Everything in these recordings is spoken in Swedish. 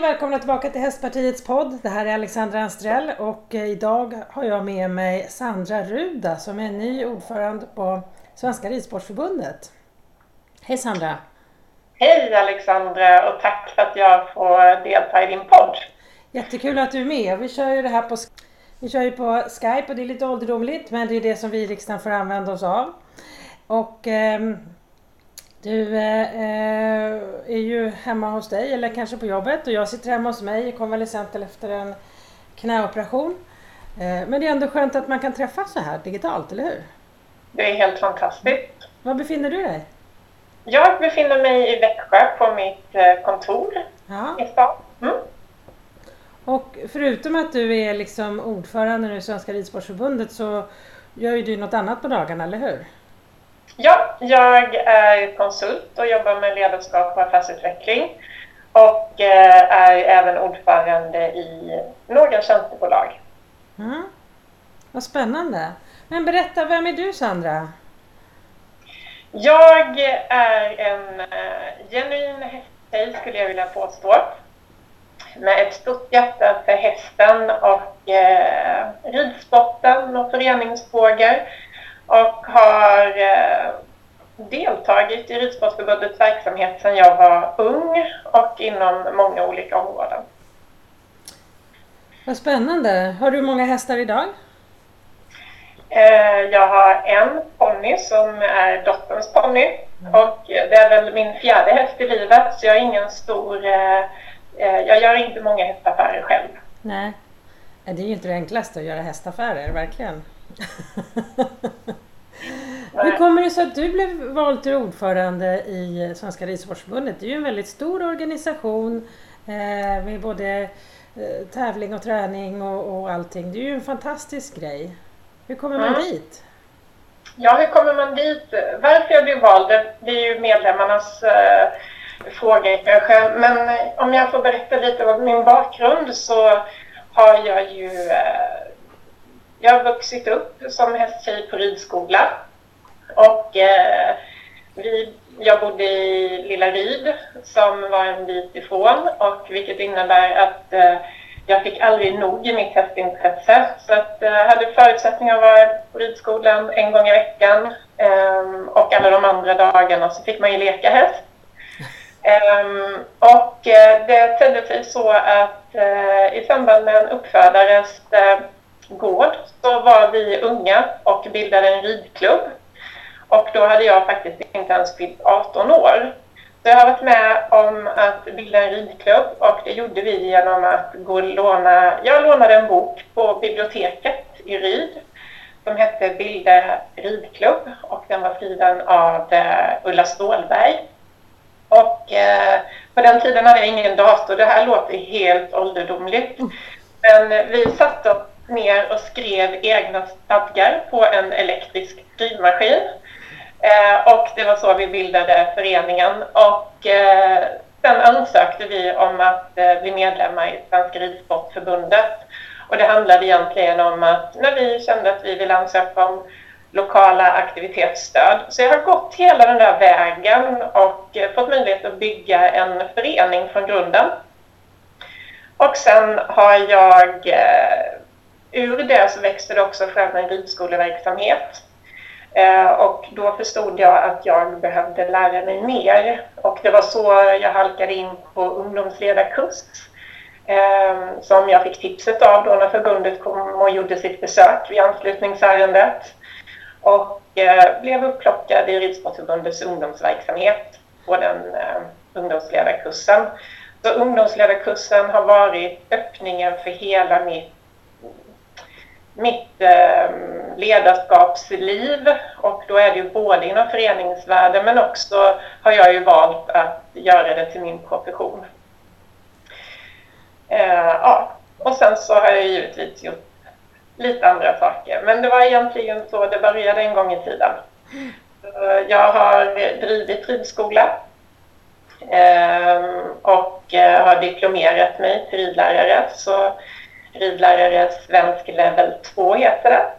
och välkomna tillbaka till Hästpartiets podd. Det här är Alexandra Anstrell och eh, idag har jag med mig Sandra Ruda som är ny ordförande på Svenska Ridsportförbundet. Hej Sandra! Hej Alexandra och tack för att jag får delta i din podd. Jättekul att du är med. Vi kör ju det här på, vi kör ju på Skype och det är lite ålderdomligt men det är det som vi i riksdagen får använda oss av. Och eh, du eh, är ju hemma hos dig eller kanske på jobbet och jag sitter hemma hos mig i konvalescent efter en knäoperation. Eh, men det är ändå skönt att man kan träffas så här digitalt, eller hur? Det är helt fantastiskt. Var befinner du dig? Jag befinner mig i Växjö på mitt eh, kontor Ja. i stan. Mm. Och förutom att du är liksom ordförande nu i Svenska Ridsportförbundet så gör ju du något annat på dagarna, eller hur? Ja, jag är konsult och jobbar med ledarskap och affärsutveckling och eh, är även ordförande i några tjänstebolag. Mm. Vad spännande! Men berätta, vem är du Sandra? Jag är en eh, genuin hästtjej skulle jag vilja påstå. Med ett stort hjärta för hästen och eh, ridsporten och föreningsfrågor. Och har eh, deltagit i Ridsportförbundets verksamhet sedan jag var ung och inom många olika områden. Vad spännande! Har du många hästar idag? Eh, jag har en ponny som är dotterns ponny och det är väl min fjärde häst i livet så jag är ingen stor... Eh, jag gör inte många hästaffärer själv. Nej. Nej, Det är ju inte det enklaste att göra hästaffärer, verkligen. Hur kommer det sig att du blev vald till ordförande i Svenska Ridsportförbundet? Det är ju en väldigt stor organisation eh, med både eh, tävling och träning och, och allting. Det är ju en fantastisk grej. Hur kommer man Mm. dit? Ja, hur kommer man dit? Varför jag blev vald, det är ju medlemmarnas eh, fråga kanske. Men eh, om jag får berätta lite om min bakgrund så har jag ju... Eh, jag har vuxit upp som hästtjej på ridskola. Och eh, vi, jag bodde i Lilla Ryd som var en bit ifrån och vilket innebär att eh, jag fick aldrig nog i mitt hästintresse. Så att eh, jag hade förutsättningar att vara på ridskolan en gång i veckan ehm, och alla de andra dagarna så fick man ju leka häst. Um, och uh, det tedde sig så att uh, i samband med en uppfödares uh, gård så var vi unga och bildade en ridklubb. Och då hade jag faktiskt inte ens fyllt 18 år. Så jag har varit med om att bilda en ridklubb och det gjorde vi genom att gå och låna, jag lånade en bok på biblioteket i Ryd som hette Bilda ridklubb och den var skriven av eh, Ulla Stålberg. Och eh, på den tiden hade jag ingen dator, det här låter helt ålderdomligt. Men vi satte oss ner och skrev egna stadgar på en elektrisk skrivmaskin. Eh, och det var så vi bildade föreningen. Och eh, sen ansökte vi om att eh, bli medlemmar i Svenska Ridsportförbundet. Och det handlade egentligen om att när vi kände att vi ville ansöka om lokala aktivitetsstöd. Så jag har gått hela den där vägen och eh, fått möjlighet att bygga en förening från grunden. Och sen har jag, eh, ur det så växte det också fram en ridskoleverksamhet. Eh, och då förstod jag att jag behövde lära mig mer. Och det var så jag halkade in på ungdomsledarkurs. Eh, som jag fick tipset av då när förbundet kom och gjorde sitt besök vid anslutningsärendet. Och eh, blev upplockad i Ridsportförbundets ungdomsverksamhet på den ungdomsledarkursen. Så ungdomsledarkursen har varit öppningen för hela mitt mitt eh, ledarskapsliv och då är det ju både inom föreningsvärlden men också har jag ju valt att göra det till min profession. Eh, ja. Och sen så har jag givetvis gjort lite andra saker men det var egentligen så det började en gång i tiden. Eh, jag har drivit ridskola ehm, eh, och har diplomerat mig till ridlärare så ridlärare svensk level 2 heter det.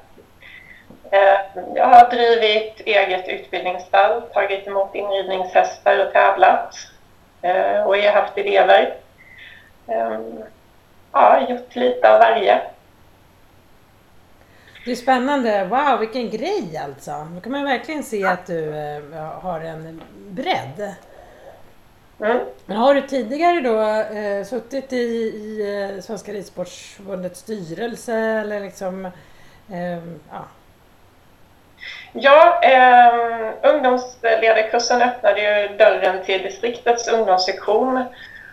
Eh, jag har drivit eget utbildningsstall, tagit emot inridningshästar och tävlat. Eh, och jag har haft elever. Ehm, ja, gjort lite av varje. Det är spännande. Wow, vilken grej alltså. Då kan man verkligen se att du eh, har en bredd. Mm. Men har du tidigare då eh, suttit i, i eh, Svenska Ridsportförbundets styrelse eller liksom, eh, ja? Ja, eh, ungdomsledarkursen öppnade ju dörren till distriktets ungdomssektion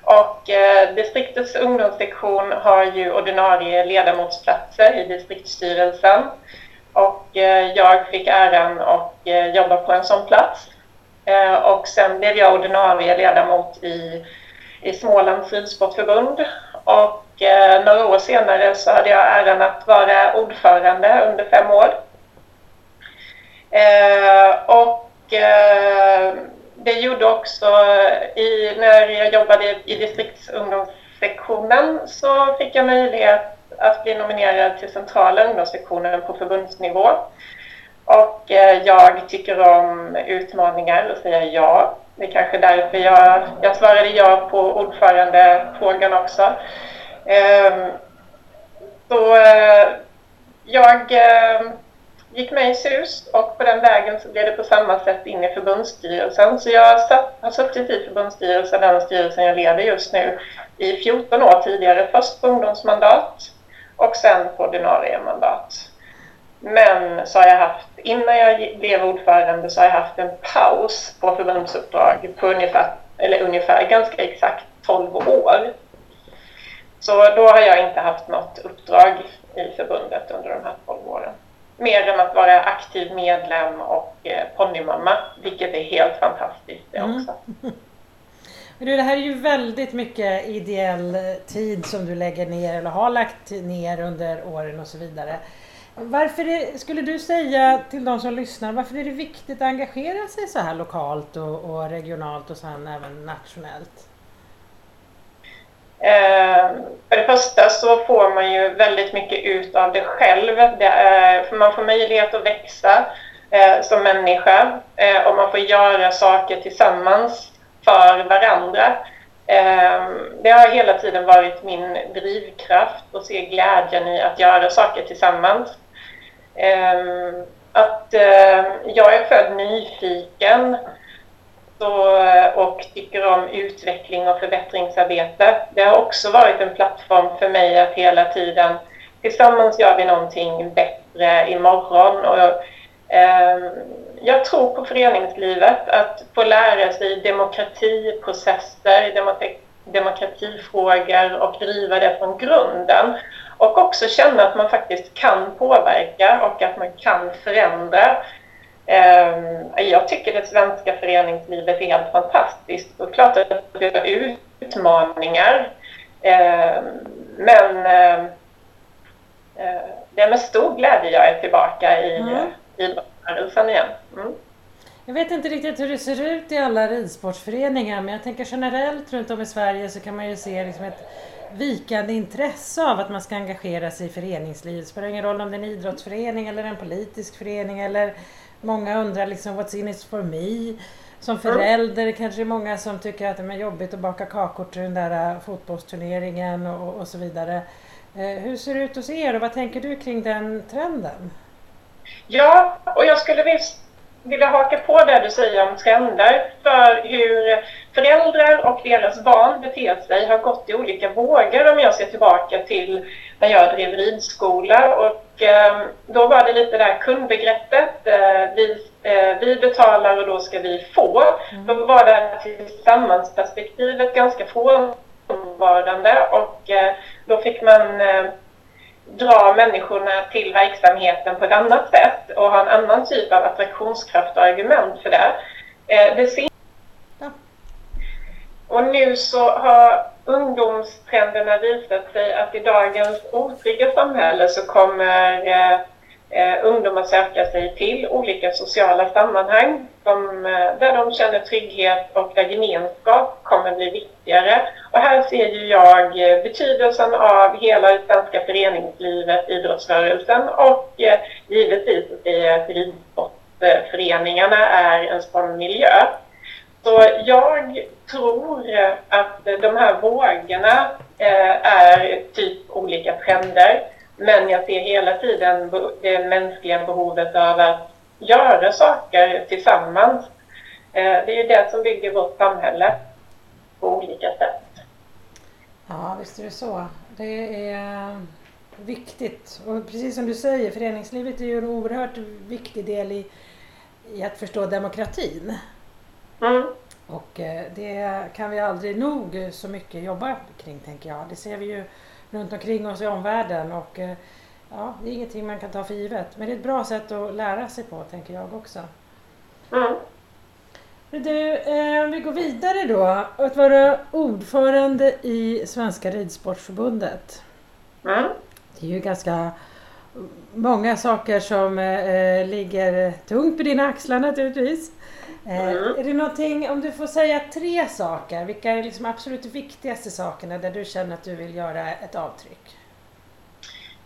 och eh, distriktets ungdomssektion har ju ordinarie ledamotsplatser i distriktsstyrelsen och eh, jag fick äran att eh, jobba på en sån plats. Eh, och sen blev jag ordinarie ledamot i, i Smålands ridsportförbund. Och eh, några år senare så hade jag äran att vara ordförande under fem år. Eh, och det gjorde också, i, när jag jobbade i distriktsungdomssektionen så fick jag möjlighet att bli nominerad till centrala ungdomssektionen på förbundsnivå. Och eh, jag tycker om utmaningar och säger ja. Det är kanske därför jag, jag svarade ja på ordförandefrågan också. Ehm, så eh, jag eh, gick med i SUS och på den vägen så blev det på samma sätt in i förbundsstyrelsen. Så jag har suttit i förbundsstyrelsen, den styrelsen jag leder just nu, i 14 år tidigare. Först på ungdomsmandat och sen på ordinarie mandat. Men så har jag haft, innan jag blev ordförande så har jag haft en paus på förbundsuppdrag på ungefär, eller ungefär ganska exakt 12 år. Så då har jag inte haft något uppdrag i förbundet under de här 12 åren. Mer än att vara aktiv medlem och eh, ponnymamma, vilket är helt fantastiskt det mm. också. Mm. du, det här är ju väldigt mycket ideell tid som du lägger ner eller har lagt ner under åren och så vidare. Varför är, skulle du säga till de som lyssnar, varför är det viktigt att engagera sig så här lokalt och, och regionalt och sen även nationellt? Eh, för det första så får man ju väldigt mycket ut av det själv. Det är, för man får möjlighet att växa eh, som människa eh, och man får göra saker tillsammans för varandra. Eh, det har hela tiden varit min drivkraft att se glädjen i att göra saker tillsammans. Ehm, att eh, jag är född nyfiken så, och tycker om utveckling och förbättringsarbete. Det har också varit en plattform för mig att hela tiden tillsammans gör vi någonting bättre imorgon. Och, eh, jag tror på föreningslivet, att få lära sig demokratiprocesser, demokratifrågor och driva det från grunden. Och också känna att man faktiskt kan påverka och att man kan förändra. Ehm, jag tycker det svenska föreningslivet är helt fantastiskt. Och klart att vi har utmaningar. Ehm, men ehm, eh, det är med stor glädje jag är tillbaka i mm. idrottsrörelsen igen. Mm. Jag vet inte riktigt hur det ser ut i alla ridsportföreningar men jag tänker generellt runt om i Sverige så kan man ju se liksom ett vikande intresse av att man ska engagera sig i föreningslivet. Det spelar ingen roll om det är en idrottsförening eller en politisk förening eller många undrar liksom what's in it for me? Som förälder kanske det är många som tycker att det är jobbigt att baka kakor till den där äh, fotbollsturneringen och, och så vidare. Eh, hur ser det ut hos er och vad tänker du kring den trenden? Ja, och jag skulle visst vilja haka på det du säger om trender för hur föräldrar och deras barn beter sig har gått i olika vågor om jag ser tillbaka till när jag drev ridskola och eh, då var det lite det här kundbegreppet. Eh, vi, eh, vi betalar och då ska vi få. Mm. Då var det här tillsammansperspektivet ganska frånvarande och eh, då fick man eh, dra människorna till verksamheten på ett annat sätt och ha en annan typ av attraktionskraft och argument för det. Eh, det ser... Och nu så har ungdomstrenderna visat sig att i dagens otrygga samhälle så kommer eh, ungdomar söka sig till olika sociala sammanhang som, eh, där de känner trygghet och där gemenskap kommer bli viktigare. Och här ser ju jag eh, betydelsen av hela det svenska föreningslivet, idrottsrörelsen och eh, givetvis att ridsportföreningarna är en sån miljö. Så jag tror att de här vågorna eh, är typ olika trender. Men jag ser hela tiden det mänskliga behovet av att göra saker tillsammans. Det är ju det som bygger vårt samhälle på olika sätt. Ja, visst är det så. Det är viktigt. Och precis som du säger, föreningslivet är ju en oerhört viktig del i, i att förstå demokratin. Mm. Och eh, det kan vi aldrig nog så mycket jobba kring, tänker jag. Det ser vi ju runt omkring oss i omvärlden och eh, ja, det är ingenting man kan ta för givet. Men det är ett bra sätt att lära sig på, tänker jag också. Mm. Du, eh, vi går vidare då. Att vara ordförande i Svenska Ridsportförbundet. Mm. Det är ju ganska många saker som eh, ligger tungt på dina axlar naturligtvis. Eh, Mm. Är det någonting, om du får säga tre saker, vilka är liksom absolut viktigaste sakerna där du känner att du vill göra ett avtryck?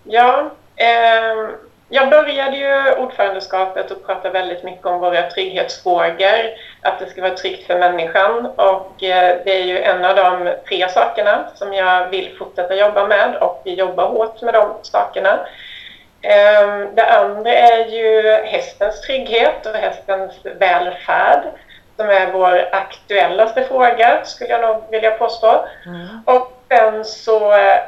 Ja, eh, jag började ju ordförandeskapet och pratade väldigt mycket om våra trygghetsfrågor, att det ska vara tryggt för människan och eh, det är ju en av de tre sakerna som jag vill fortsätta jobba med och vi jobbar hårt med de sakerna. Eh, det andra är ju hästens trygghet och hästens välfärd som är vår aktuellaste fråga skulle jag nog vilja påstå. Och sen så eh,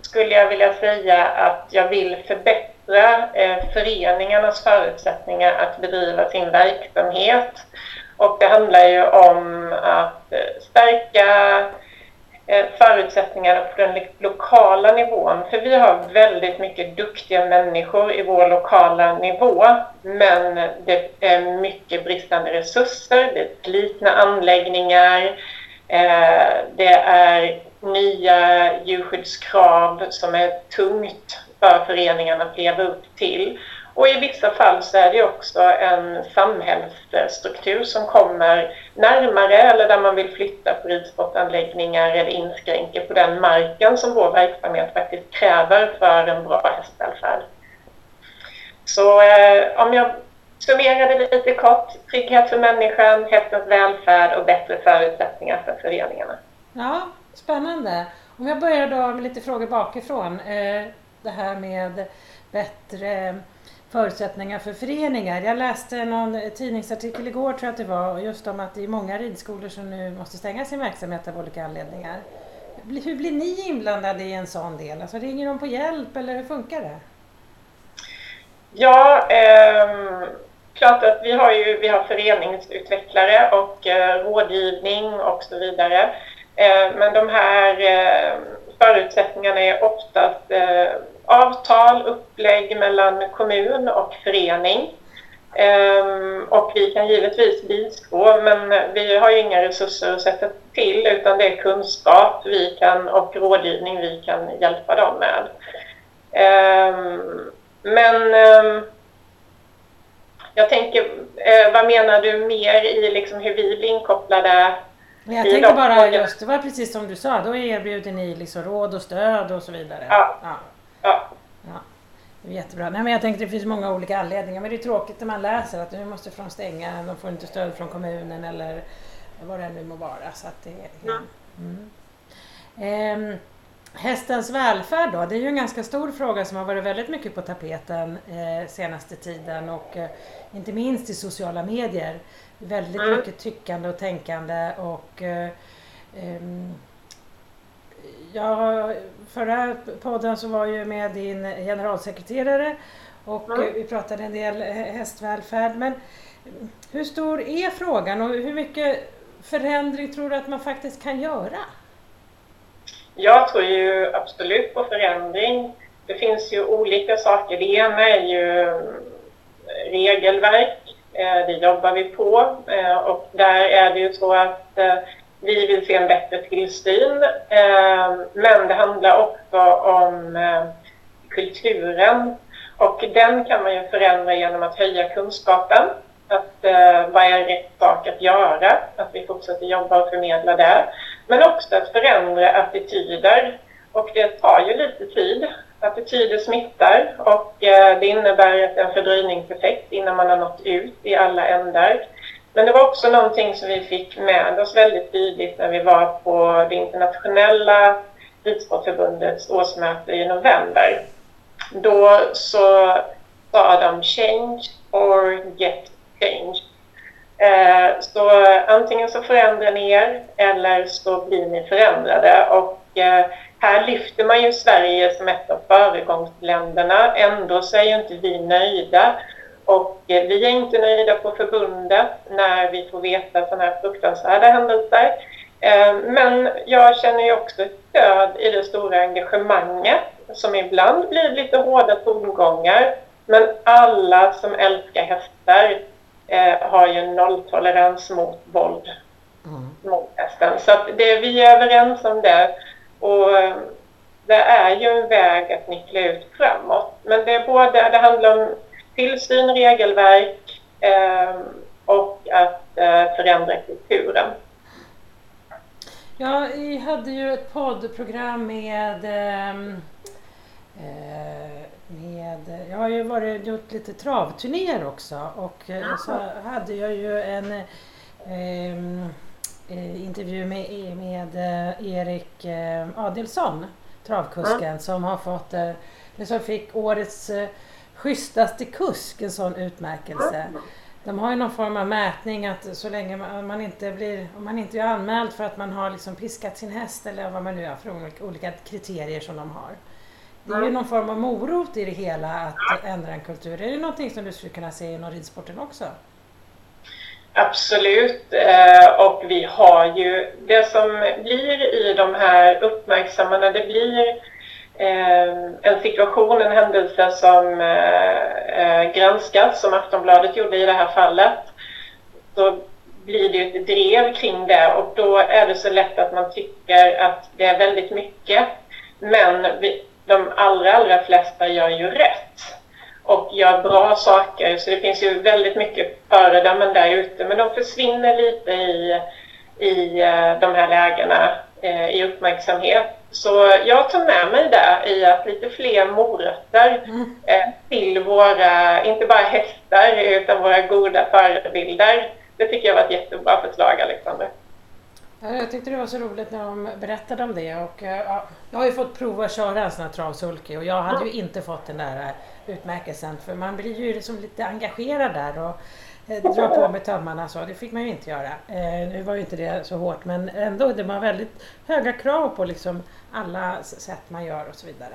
skulle jag vilja säga att jag vill förbättra eh, föreningarnas förutsättningar att bedriva sin verksamhet. Och det handlar ju om att eh, stärka Eh, förutsättningarna på den lokala nivån. För vi har väldigt mycket duktiga människor i vår lokala nivå. Men det är mycket bristande resurser, det är slitna anläggningar, eh, det är nya djurskyddskrav som är tungt för föreningarna att leva upp till. Och i vissa fall så är det också en samhällsstruktur som kommer närmare eller där man vill flytta på ridsportanläggningar eller inskränker på den marken som vår verksamhet faktiskt kräver för en bra hästvälfärd. Så eh, om jag summerar det lite kort, trygghet för människan, hästens välfärd och bättre förutsättningar för föreningarna. Ja, spännande. Om jag börjar då med lite frågor bakifrån. Eh, det här med bättre förutsättningar för föreningar. Jag läste någon tidningsartikel igår tror jag att det var just om att det är många ridskolor som nu måste stänga sin verksamhet av olika anledningar. Hur blir ni inblandade i en sån del? Alltså ringer de på hjälp eller hur funkar det? Ja, eh, klart att vi har ju vi har föreningsutvecklare och eh, rådgivning och så vidare. Eh, men de här eh, förutsättningarna är oftast eh, avtal, upplägg mellan kommun och förening. Ehm, och vi kan givetvis bistå, men vi har ju inga resurser att sätta till utan det är kunskap vi kan, och rådgivning vi kan hjälpa dem med. Ehm, men ehm, jag tänker, eh, vad menar du mer i liksom hur vi blir inkopplade? Jag tänkte bara just, det var precis som du sa, då erbjuder ni liksom råd och stöd och så vidare. Ja. ja. Ja, Ja, det är jättebra. Nej, men jag tänkte det finns många olika anledningar. Men det är tråkigt när man läser att nu måste de stänga, de får inte stöd från kommunen eller vad det nu må vara. Så att det, Mm. mm. Ehm, hästens välfärd då, det är ju en ganska stor fråga som har varit väldigt mycket på tapeten eh, senaste tiden och eh, inte minst i sociala medier. Väldigt Mm. mycket tyckande och tänkande och eh, ehm, Ja, förra podden så var ju med din generalsekreterare och Mm. vi pratade en del hästvälfärd. Men hur stor är frågan och hur mycket förändring tror du att man faktiskt kan göra? jag tror ju absolut på förändring. Det finns ju olika saker. Det ena är ju eh, regelverk. Eh, Det jobbar vi på Eh, och där är det ju så att vi vill se en bättre tillsyn. Eh, men det handlar också om eh, kulturen och den kan man ju förändra genom att höja kunskapen. Att, eh, vad är rätt sak att göra? Att vi fortsätter jobba och förmedla det. Men också att förändra attityder. Och det tar ju lite tid. Attityder smittar och eh, det innebär att det är en fördröjningseffekt innan man har nått ut i alla ändar. Men det var också någonting som vi fick med oss väldigt tydligt när vi var på det internationella Ridsportförbundets årsmöte i november. Då så sa de change or get change. Eh, så antingen så förändrar ni er eller så blir ni förändrade. Och eh, här lyfter man ju Sverige som ett av föregångsländerna. Ändå så är ju inte vi nöjda. Och eh, vi är inte nöjda på förbundet när vi får veta sådana här fruktansvärda händelser. Eh, men jag känner ju också stöd i det stora engagemanget som ibland blir lite hårda tongångar. Men alla som älskar hästar eh, har ju nolltolerans mot våld mm. mot hästen. Så det, vi är överens om det. Och det är ju en väg att nickla ut framåt. Men det är både, det handlar om tillsyn, regelverk eh, och att eh, förändra kulturen. Ja, vi hade ju ett poddprogram med ehm, eh, med, jag har ju varit, gjort lite travturnéer också och eh, så hade jag ju en ehm, eh, intervju med, med Erik Adelsson, travkusken, mm. som har fått, eh, som fick årets schysstaste kusk, en sån utmärkelse. De har ju någon form av mätning att så länge man, inte blir, om man inte är anmäld för att man har liksom piskat sin häst eller vad man nu har för olika kriterier som de har. Det är ju någon form av morot i det hela att ändra en kultur. Är det någonting som du skulle kunna se inom ridsporten också? Absolut. Eh, och vi har ju det som blir i de här uppmärksammande, det blir Eh, en situation, en händelse som eh, eh, granskas, som Aftonbladet gjorde i det här fallet. så blir det ett drev kring det och då är det så lätt att man tycker att det är väldigt mycket. Men vi, de allra, allra flesta gör ju rätt och gör bra saker. Så det finns ju väldigt mycket föredömen där ute, men de försvinner lite i, i eh, de här lägena eh, i uppmärksamhet. Så jag tar med mig det i att lite fler morötter mm. Eh, till våra, inte bara hästar, utan våra goda förebilder. Det tycker jag var ett jättebra förslag, Alexander. Ja, jag tyckte det var så roligt när de berättade om det och ja, jag har ju fått prova att köra en sån här travsulky och jag hade ju inte fått den där utmärkelsen för man blir ju liksom lite engagerad där och eh, drar på med tömmarna så. Det fick man ju inte göra. Eh, nu var ju inte det så hårt men ändå, det var väldigt höga krav på liksom alla sätt man gör och så vidare.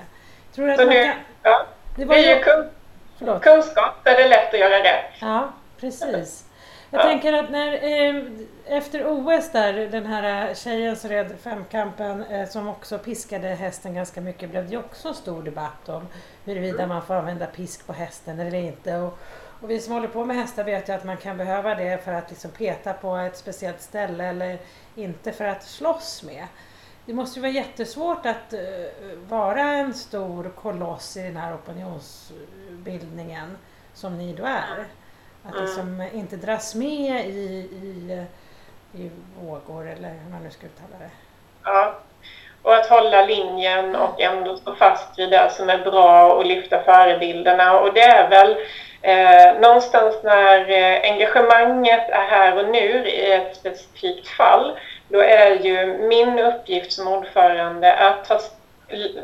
Tror att så nu, kan... ja, det, var ju kun... kunskap där det är lätt att göra rätt. Ja, precis. Jag ja. tänker att när, eh, efter OS där, den här tjejen som red femkampen eh, som också piskade hästen ganska mycket blev det också en stor debatt om huruvida man får använda pisk på hästen eller inte. Och, och vi som håller på med hästar vet ju att man kan behöva det för att liksom peta på ett speciellt ställe eller inte för att slåss med. Det måste ju vara jättesvårt att uh, vara en stor koloss i den här opinionsbildningen som ni då är. Att mm. liksom inte dras med i, i, i vågor eller hur man nu ska uttala det. Ja, och att hålla linjen och ändå stå fast vid det som är bra och lyfta förebilderna. Och det är väl eh, någonstans när eh, engagemanget är här och nu i ett specifikt fall, då är ju min uppgift som ordförande att ta,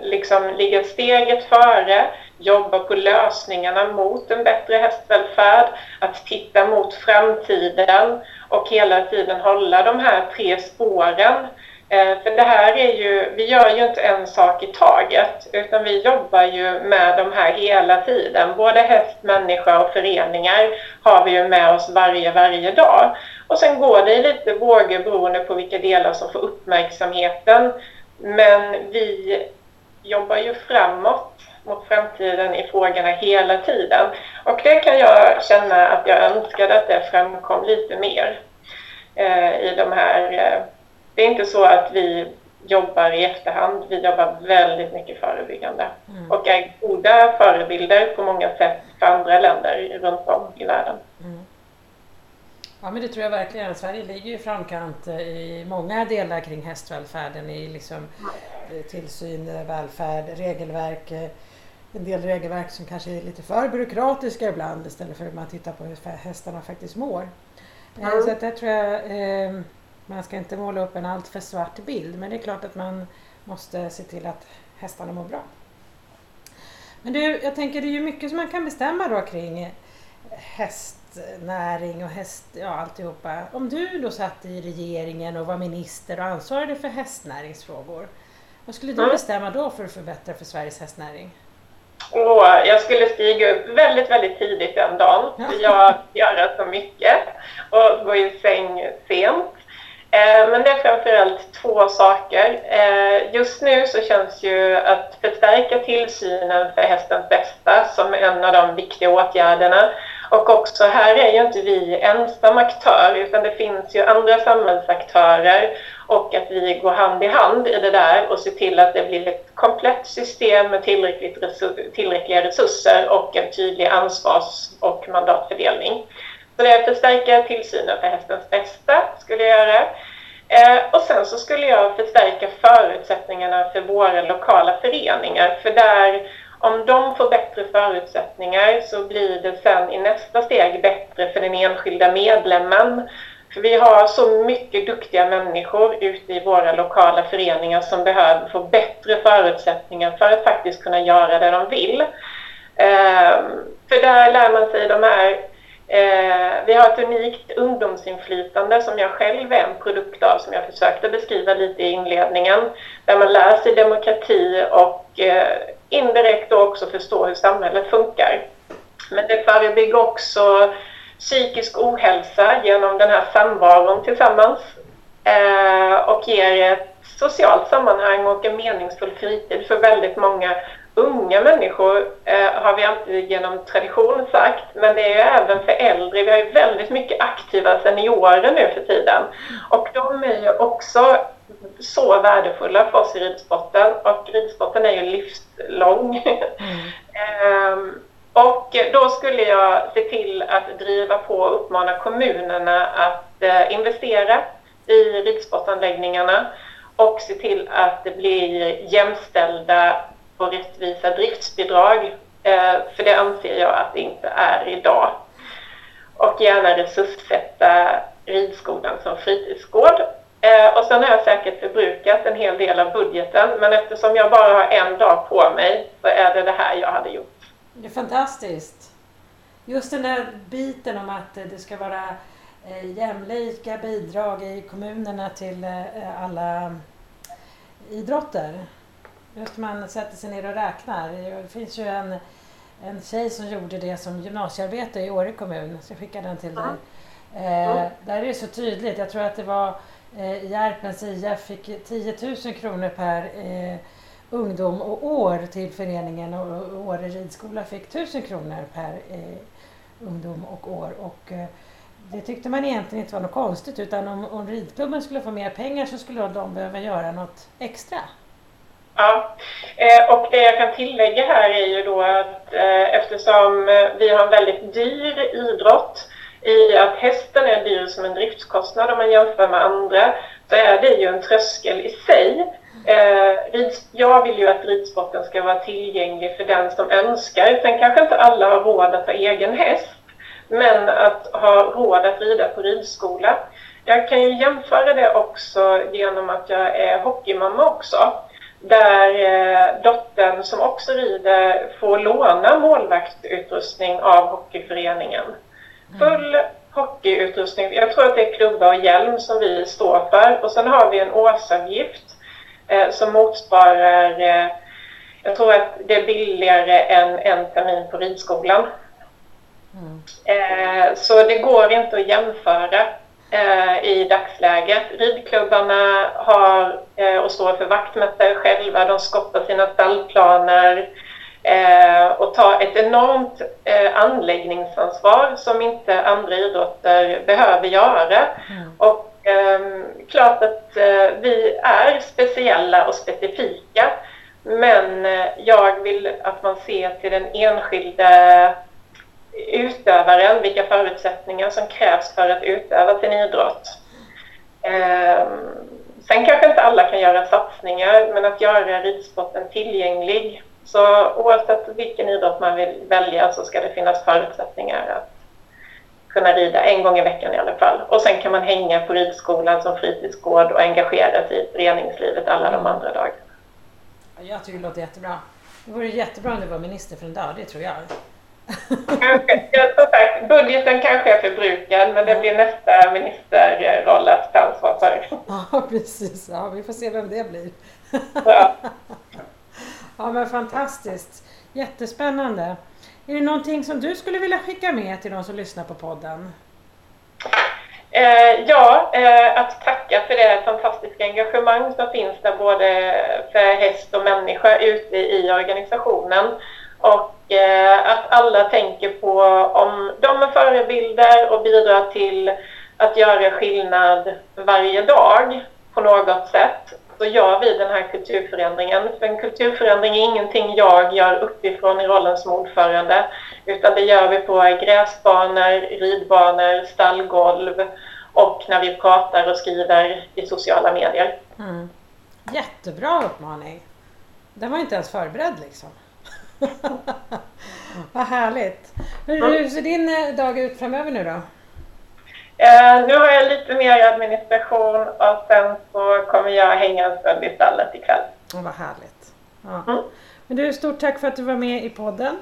liksom, ligga steget före, jobba på lösningarna mot en bättre hästvälfärd, att titta mot framtiden och hela tiden hålla de här tre spåren Eh, för det här är ju, vi gör ju inte en sak i taget utan vi jobbar ju med de här hela tiden. Både häst, människa och föreningar har vi ju med oss varje, varje dag. Och sen går det i lite vågor beroende på vilka delar som får uppmärksamheten. Men vi jobbar ju framåt mot framtiden i frågorna hela tiden. Och det kan jag känna att jag önskade att det framkom lite mer eh, i de här eh, det är inte så att vi jobbar i efterhand. Vi jobbar väldigt mycket förebyggande mm. och är goda förebilder på många sätt för andra länder runt om i världen. Mm. Ja men det tror jag verkligen. Sverige ligger i framkant eh, i många delar kring hästvälfärden i liksom eh, tillsyn, välfärd, regelverk. En del regelverk som kanske är lite för byråkratiska ibland istället för att man tittar på hur hästarna faktiskt mår. Mm. Så att det tror jag man ska inte måla upp en alltför svart bild men det är klart att man, måste se till att hästarna mår bra. Men du, jag tänker det är ju mycket som man kan bestämma då kring hästnäring och häst, ja alltihopa. Om du då satt i regeringen och var minister och ansvarade för hästnäringsfrågor, vad skulle du mm. bestämma då för att förbättra för Sveriges hästnäring? Och jag skulle stiga upp väldigt, väldigt tidigt den dagen. Ja. Jag göra så mycket och gå i säng sent. Eh, men det är framförallt två saker. Eh, just nu så känns ju att förstärka tillsynen för hästens bästa som en av de viktiga åtgärderna. Och också här är ju inte vi ensam aktör utan det finns ju andra samhällsaktörer och att vi går hand i hand i det där och ser till att det blir ett komplett system med tillräckligt resurs, tillräckliga resurser och en tydlig ansvars och mandatfördelning. Så det är att förstärka tillsynen för hästens bästa skulle jag göra. Eh, och sen så skulle jag förstärka förutsättningarna för våra lokala föreningar. För där, om de får bättre förutsättningar så blir det sen i nästa steg bättre för den enskilda medlemmen. För vi har så mycket duktiga människor ute i våra lokala föreningar som behöver få bättre förutsättningar för att faktiskt kunna göra det de vill. Ehm, för där lär man sig de här Eh, vi har ett unikt ungdomsinflytande som jag själv är en produkt av, som jag försökte beskriva lite i inledningen, där man lär sig demokrati och eh, indirekt då också förstår hur samhället funkar. Men det förebygger också psykisk ohälsa genom den här samvaron tillsammans eh, och ger ett socialt sammanhang och en meningsfull fritid för väldigt många unga människor eh, har vi alltid genom tradition sagt, men det är ju även för äldre. Vi har ju väldigt mycket aktiva seniorer nu för tiden och de är ju också så värdefulla för oss i ridsporten och ridsporten är ju livslång. Mm. och eh, då skulle jag se till att driva på och uppmana kommunerna att eh, investera i ridsportanläggningarna och se till att det blir jämställda och rättvisa driftsbidrag. Eh, för det anser jag att det inte är idag. Och gärna resurssätta ridskolan som fritidsgård. Och sen har jag säkert förbrukat en hel del av budgeten men eftersom jag bara har en dag på mig så är det det här jag hade gjort. Det är fantastiskt. Just den där biten om att det ska vara eh, jämlika bidrag i kommunerna till alla idrotter. Just man sätter sig ner och räknar. Det finns ju en, en tjej som gjorde det som gymnasiearbete i Åre kommun. Så jag skickar den till dig. Eh, där är det så tydligt. Jag tror att det var eh, Järpens IF fick 10 000 kronor per eh, ungdom och år till föreningen och Åre ridskola fick 1000 kronor per eh, ungdom och år. Och, eh, det tyckte man egentligen inte var något konstigt utan om, om ridklubben skulle få mer pengar så skulle de behöva göra något extra. Ja, eh, och det jag kan tillägga här är ju då att eh, eftersom eh, vi har en väldigt dyr idrott i att hästen är dyr som en driftskostnad om man jämför med andra så är det ju en tröskel i sig. Eh, jag vill ju att ridsporten ska vara tillgänglig för den som önskar. Sen kanske inte alla har råd att ha egen häst men att ha råd att rida på ridskola. Jag kan ju jämföra det också genom att jag är hockeymamma också där eh, dottern som också rider får låna målvaktsutrustning av hockeyföreningen. Mm. Full hockeyutrustning. Jag tror att det är klubba och hjälm som vi står för. Och sen har vi en årsavgift som motsvarar, eh, jag tror att det är billigare än en termin på ridskolan. Mm. Eh, så det går inte att jämföra eh, i dagsläget. Ridklubbarna har eh, och står för vaktmästare själva. De skottar sina stallplaner eh, och tar ett enormt eh, anläggningsansvar som inte andra idrotter behöver göra. Mm. Och Ehm, klart att eh, vi är speciella och specifika men eh, jag vill att man ser till den enskilde utövaren, vilka förutsättningar som krävs för att utöva sin idrott. Eh, sen kanske inte alla kan göra satsningar, men att göra ridsporten tillgänglig. Så oavsett vilken idrott man vill välja så ska det finnas förutsättningar att kunna rida en gång i veckan i alla fall. Och sen kan man hänga på ridskolan som fritidsgård och engagera sig i föreningslivet alla de andra dagarna. Jag tycker det låter jättebra. Det vore jättebra om du var minister för en dag, det tror jag. Kanske, sagt, budgeten kanske är förbrukad men det blir nästa ministerroll att ta ansvar för. Ja, precis. Ja, vi får se vem det blir. Ja. Ja, men fantastiskt. Jättespännande. Är det någonting som du skulle vilja skicka med till de som lyssnar på podden? Eh, ja, eh, att tacka för det fantastiska engagemang som finns där både för häst och människa ute i organisationen. Och eh, att alla tänker på om de är förebilder och bidrar till att göra skillnad varje dag på något sätt så gör vi den här kulturförändringen. För en kulturförändring är ingenting jag gör uppifrån i rollen som ordförande utan det gör vi på gräsbanor, ridbanor, stallgolv och när vi pratar och skriver i sociala medier. Mm. Jättebra uppmaning. Den var inte ens förberedd liksom. Vad härligt. Hur, hur ser din eh, dag ut framöver nu då? Eh, nu har jag lite mer administration och sen så kommer jag hänga en stund i stallet ikväll. Oh, vad härligt. Ja. Mm. Men du, stort tack för att du var med i podden.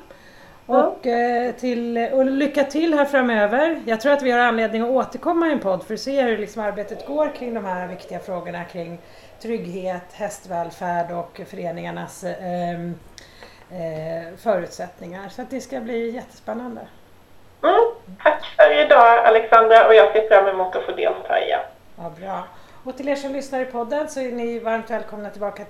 Och, eh, till, och lycka till här framöver. Jag tror att vi har anledning att återkomma i en podd för att se hur liksom arbetet går kring de här viktiga frågorna kring trygghet, hästvälfärd och föreningarnas eh, eh, förutsättningar. Så det ska bli jättespännande. Mm. Tack för idag Alexandra och jag ser fram emot att få delta igen. Ja, bra. Och till er som lyssnar i podden så är ni varmt välkomna tillbaka